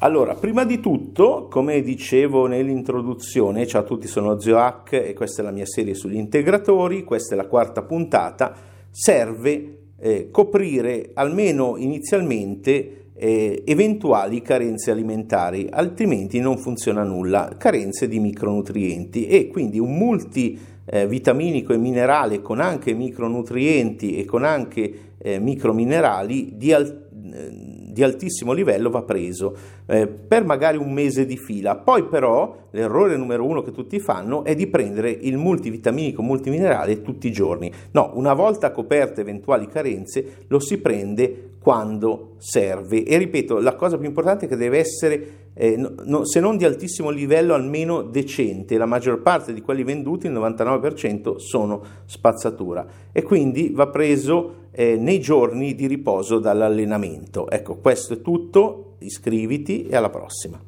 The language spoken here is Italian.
Allora, prima di tutto, come dicevo nell'introduzione, ciao a tutti, sono Zio Hack e questa è la mia serie sugli integratori, questa è la quarta puntata, serve eh, coprire almeno inizialmente eh, eventuali carenze alimentari, altrimenti non funziona nulla, carenze di micronutrienti e quindi un multivitaminico eh, e minerale con anche micronutrienti e con anche eh, microminerali di altissimo di altissimo livello va preso eh, per magari un mese di fila. Poi però l'errore numero uno che tutti fanno è di prendere il multivitaminico multiminerale tutti i giorni. No, una volta coperte eventuali carenze lo si prende quando serve. E ripeto, la cosa più importante è che deve essere eh, no, se non di altissimo livello, almeno decente. La maggior parte di quelli venduti, il 99%, sono spazzatura e quindi va preso eh, nei giorni di riposo dall'allenamento. Ecco, questo è tutto, iscriviti e alla prossima.